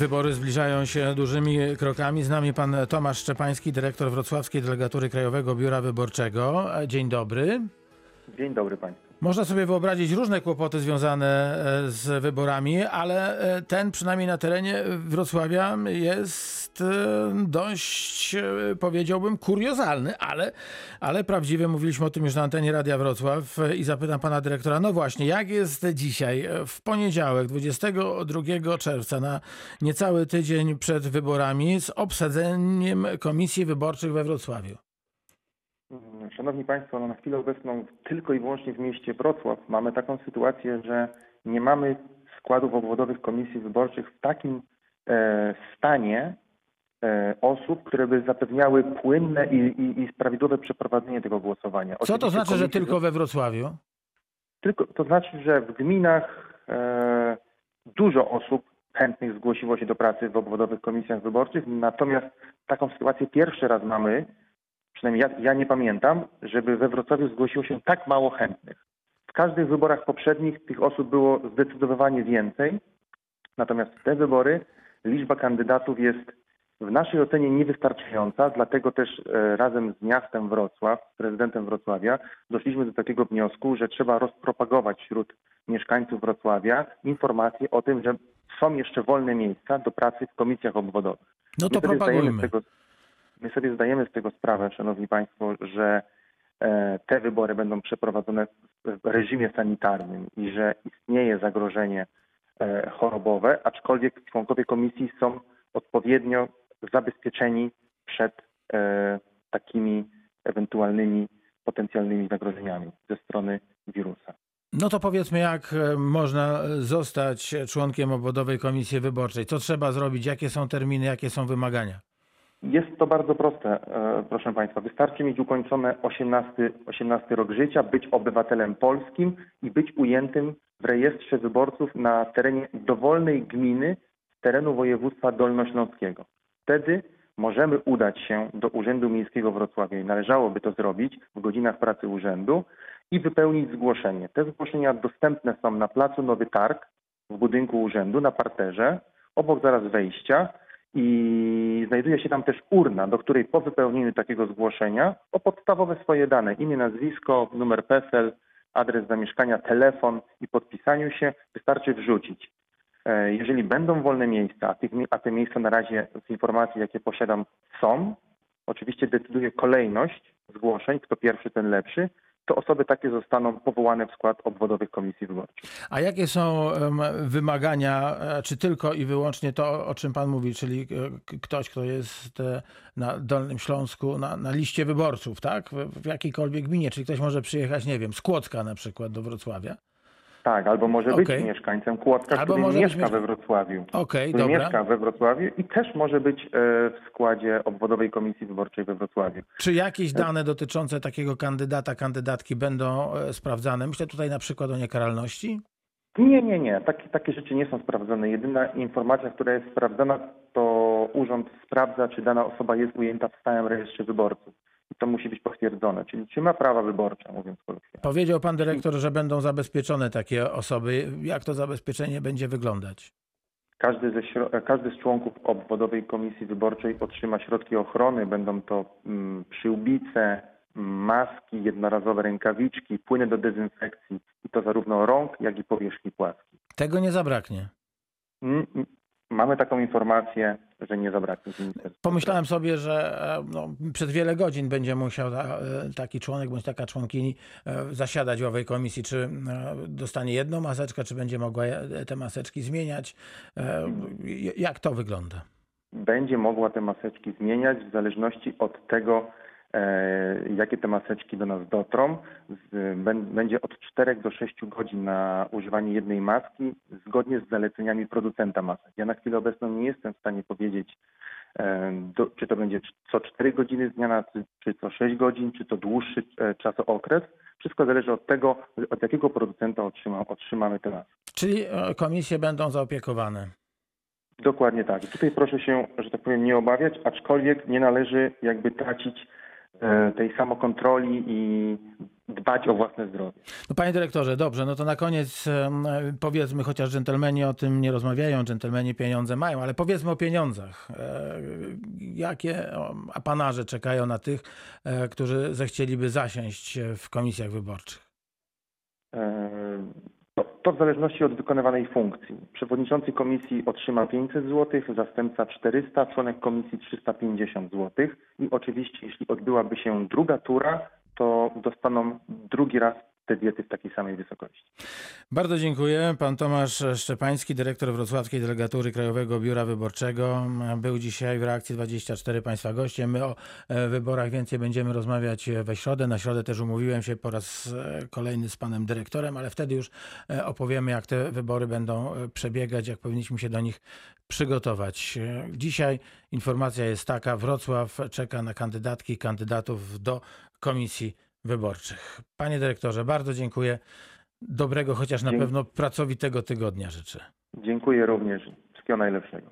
Wybory zbliżają się dużymi krokami. Z nami pan Tomasz Szczepański, dyrektor Wrocławskiej Delegatury Krajowego Biura Wyborczego. Dzień dobry. Dzień dobry Państwu. Można sobie wyobrazić różne kłopoty związane e, z wyborami, ale e, ten przynajmniej na terenie Wrocławia jest e, dość, powiedziałbym, kuriozalny, ale, ale prawdziwy. Mówiliśmy o tym już na antenie Radia Wrocław i zapytam pana dyrektora, no właśnie, jak jest dzisiaj, w poniedziałek, 22 czerwca, na niecały tydzień przed wyborami, z obsadzeniem komisji wyborczych we Wrocławiu? Szanowni Państwo, no na chwilę obecną tylko i wyłącznie w mieście Wrocław mamy taką sytuację, że nie mamy składów obwodowych komisji wyborczych w takim e, stanie e, osób, które by zapewniały płynne i, i, i prawidłowe przeprowadzenie tego głosowania. Co to Oczywiście znaczy, że komisje- tylko we Wrocławiu? Tylko, to znaczy, że w gminach e, dużo osób chętnych zgłosiło się do pracy w obwodowych komisjach wyborczych, natomiast taką sytuację pierwszy raz mamy, przynajmniej ja, ja nie pamiętam, żeby we Wrocławiu zgłosiło się tak mało chętnych. W każdych wyborach poprzednich tych osób było zdecydowanie więcej, natomiast w te wybory liczba kandydatów jest w naszej ocenie niewystarczająca, dlatego też e, razem z miastem Wrocław, z prezydentem Wrocławia, doszliśmy do takiego wniosku, że trzeba rozpropagować wśród mieszkańców Wrocławia informacje o tym, że są jeszcze wolne miejsca do pracy w komisjach obwodowych. No to propagujmy. tego, my sobie zdajemy z tego sprawę, Szanowni Państwo, że e, te wybory będą przeprowadzone w reżimie sanitarnym i że istnieje zagrożenie e, chorobowe, aczkolwiek członkowie komisji są odpowiednio zabezpieczeni przed e, takimi ewentualnymi potencjalnymi zagrożeniami ze strony wirusa. No to powiedzmy, jak można zostać członkiem obwodowej komisji wyborczej? Co trzeba zrobić? Jakie są terminy? Jakie są wymagania? Jest to bardzo proste, e, proszę Państwa. Wystarczy mieć ukończone 18, 18 rok życia, być obywatelem polskim i być ujętym w rejestrze wyborców na terenie dowolnej gminy z terenu województwa dolnośląskiego. Wtedy możemy udać się do Urzędu Miejskiego Wrocławia i należałoby to zrobić w godzinach pracy urzędu i wypełnić zgłoszenie. Te zgłoszenia dostępne są na placu Nowy Targ w budynku urzędu na parterze, obok zaraz wejścia i znajduje się tam też urna, do której po wypełnieniu takiego zgłoszenia o podstawowe swoje dane, imię, nazwisko, numer PESEL, adres zamieszkania, telefon i podpisaniu się wystarczy wrzucić. E, Jeżeli będą wolne miejsca, a, te miejsca na razie z informacji, jakie posiadam, są, oczywiście decyduje kolejność zgłoszeń, kto pierwszy, ten lepszy, to osoby takie zostaną powołane w skład obwodowych komisji wyborczych. A jakie są wymagania, e, czy tylko i wyłącznie to, o czym Pan mówi, czyli e, ktoś, kto jest e, na Dolnym Śląsku na, na liście wyborców, tak? W, w jakiejkolwiek gminie, czyli ktoś może przyjechać, nie wiem, z Kłodzka na przykład do Wrocławia. Tak, albo może Okej. być mieszkańcem Kłodzka, Albo który być mieszka mieszka- we Wrocławiu. Okej, który dobra. mieszka we Wrocławiu i też może być e, w składzie obwodowej komisji wyborczej we Wrocławiu. Czy jakieś dane dotyczące takiego kandydata, kandydatki będą e, sprawdzane? Myślę tutaj na przykład o niekaralności. Nie, nie, nie. Takie, takie rzeczy nie są sprawdzane. Jedyna informacja, która jest sprawdzana, to urząd sprawdza, czy dana osoba jest ujęta w stałym rejestrze wyborców. To musi być potwierdzone, czyli czy ma prawa wyborcze, mówiąc kolokwialnie. Powiedział pan dyrektor, że będą zabezpieczone takie osoby. Jak to zabezpieczenie będzie wyglądać? Każdy, ze, każdy z członków obwodowej komisji wyborczej otrzyma środki ochrony. Będą to mm, przyłbice, maski, jednorazowe rękawiczki, płyny do dezynfekcji i to zarówno rąk, jak i powierzchni płaskiej. Tego nie zabraknie. Mamy taką informację, że nie zabraknie ministerstwa. Pomyślałem sobie, że e, no, przez wiele godzin będzie musiał e, taki członek bądź taka członkini e, zasiadać w owej komisji. Czy dostanie jedną maseczkę, czy będzie mogła te maseczki zmieniać? Jak to wygląda? będzie mogła te maseczki zmieniać w zależności od tego, jakie te maseczki do nas dotrą. Z, bę- będzie od 4 do 6 godzin na używanie jednej maski zgodnie z zaleceniami producenta masek. Ja na chwilę obecną nie jestem w stanie powiedzieć, e, do, czy to będzie co 4 godziny zmiana, czy, czy co 6 godzin, czy to dłuższy e, czasookres. Wszystko zależy od tego, od jakiego producenta otrzyma, otrzymamy te maski. Czyli e, komisje będą zaopiekowane. Dokładnie tak. I Tutaj proszę się, że tak powiem, nie obawiać, aczkolwiek nie należy jakby tracić e, tej samokontroli i dbać o własne zdrowie. No panie dyrektorze, dobrze, no to na koniec em, powiedzmy, chociaż dżentelmeni o tym nie rozmawiają, dżentelmeni pieniądze mają, ale powiedzmy o pieniądzach. E, Jakie apanarze czekają na tych, e, którzy zechcieliby zasiąść w komisjach wyborczych? E, To, w zależności od wykonywanej funkcji. Przewodniczący komisji otrzyma 500 zł, zastępca 400, członek komisji 350 zł i oczywiście jeśli odbyłaby się druga tura, to dostaną drugi raz te diety w takiej samej wysokości. Bardzo dziękuję. Pan Tomasz Szczepański, dyrektor Wrocławskiej Delegatury Krajowego Biura Wyborczego, był dzisiaj w reakcji 24 Państwa gościem. My o e, wyborach więcej będziemy rozmawiać we środę. Na środę też umówiłem się po raz e, kolejny z panem dyrektorem, ale wtedy już e, opowiemy, jak te wybory będą e, przebiegać, jak powinniśmy się do nich przygotować. E, Dzisiaj informacja jest taka: Wrocław czeka na kandydatki kandydatów do komisji wyborczych. Panie dyrektorze, bardzo dziękuję. Dobrego, chociaż na Dzięki. pewno pracowitego tygodnia życzę. Dziękuję również. Wszystkiego najlepszego.